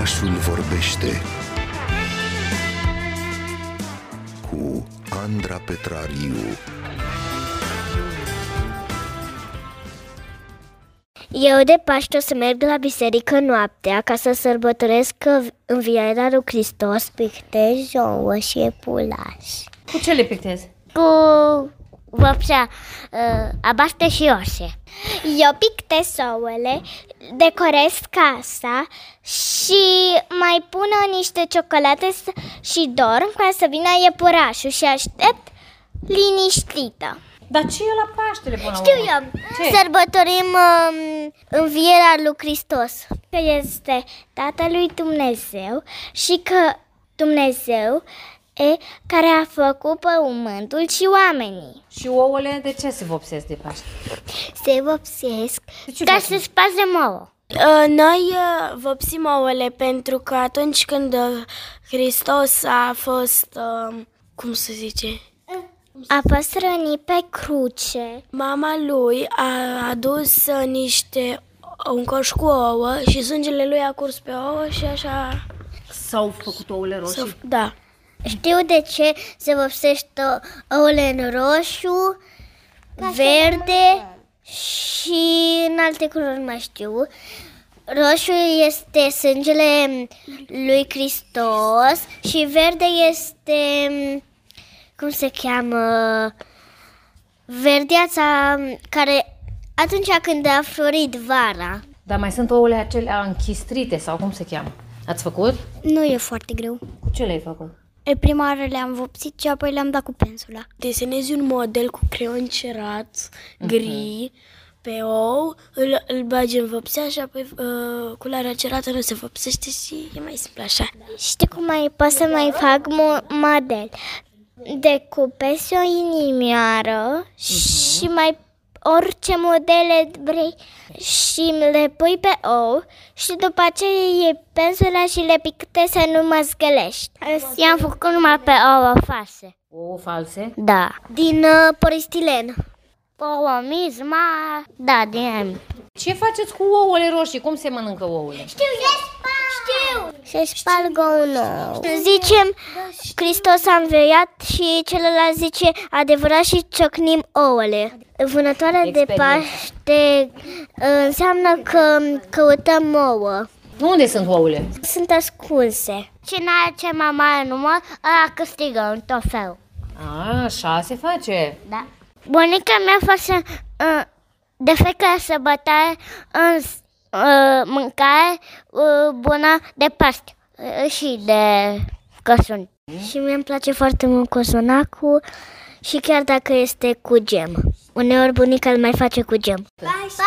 Orașul vorbește cu Andra Petrariu. Eu de Paște o să merg la biserică noaptea ca să sărbătoresc învierea lui Hristos. Pictez ouă și epulaș. Cu ce le pictezi? Cu vopsea uh, abaște și orse. Eu pictez ouăle, decorez casa și mai pun niște ciocolate și dorm ca să vină iepurașul și aștept liniștită. Dar ce e la Paștele până Știu la urmă? eu, Ce? sărbătorim um, învierea lui Hristos, că este Tatăl lui Dumnezeu și că Dumnezeu e care a făcut pământul și oamenii. Și ouăle de ce se vopsesc de Paște? Se vopsesc De ce ca facem? să spazem ouă. Uh, Noi uh, vopsim ouăle pentru că atunci când uh, Hristos a fost, uh, cum se zice, A fost rănit pe cruce. mama lui a adus uh, niște un coș cu ouă și sângele lui a curs pe ouă și așa... S-au făcut ouăle roșii? Da. Știu de ce se vopsește ouăle în roșu, verde și în alte culori nu mai știu. Roșu este sângele lui Hristos și verde este, cum se cheamă, verdeața care atunci când a florit vara. Dar mai sunt ouăle acelea închistrite sau cum se cheamă? Ați făcut? Nu e foarte greu. Cu ce le-ai făcut? E prima oară le-am vopsit și apoi le-am dat cu pensula. Desenezi un model cu creion cerat, gri, pe ou, îl, îl bagi în vopsea și apoi uh, culoarea cerată nu se vopsește și e mai simplu așa. Știi cum mai pot să mai fac mo- model? Decupezi o inimioară și mai orice modele vrei și le pui pe ou și după aceea iei pensula și le pictezi să nu mă zgălești. I-am făcut numai pe ouă false. Ouă false? Da. Din uh, polistilen. Ouă mizma, da, din aia. Ce faceți cu ouăle roșii? Cum se mănâncă ouăle? Știu, știu. Se spargă un ou. Zicem, Hristos a înviat și celălalt zice adevărat și ciocnim ouăle. Vânătoarea de Experiență. Paște uh, înseamnă că căutăm ouă. Unde sunt ouăle? Sunt ascunse. Cine are cel mai mare număr, ăla câștigă un trofeu. A, așa se face. Da. Bunica mea face uh, de fiecare sărbătoare în uh, mâncare uh, bună de Paște uh, și de Crăciun. Și mie îmi place foarte mult cozonacul și chiar dacă este cu gem. Uneori bunica îl mai face cu gem. Paște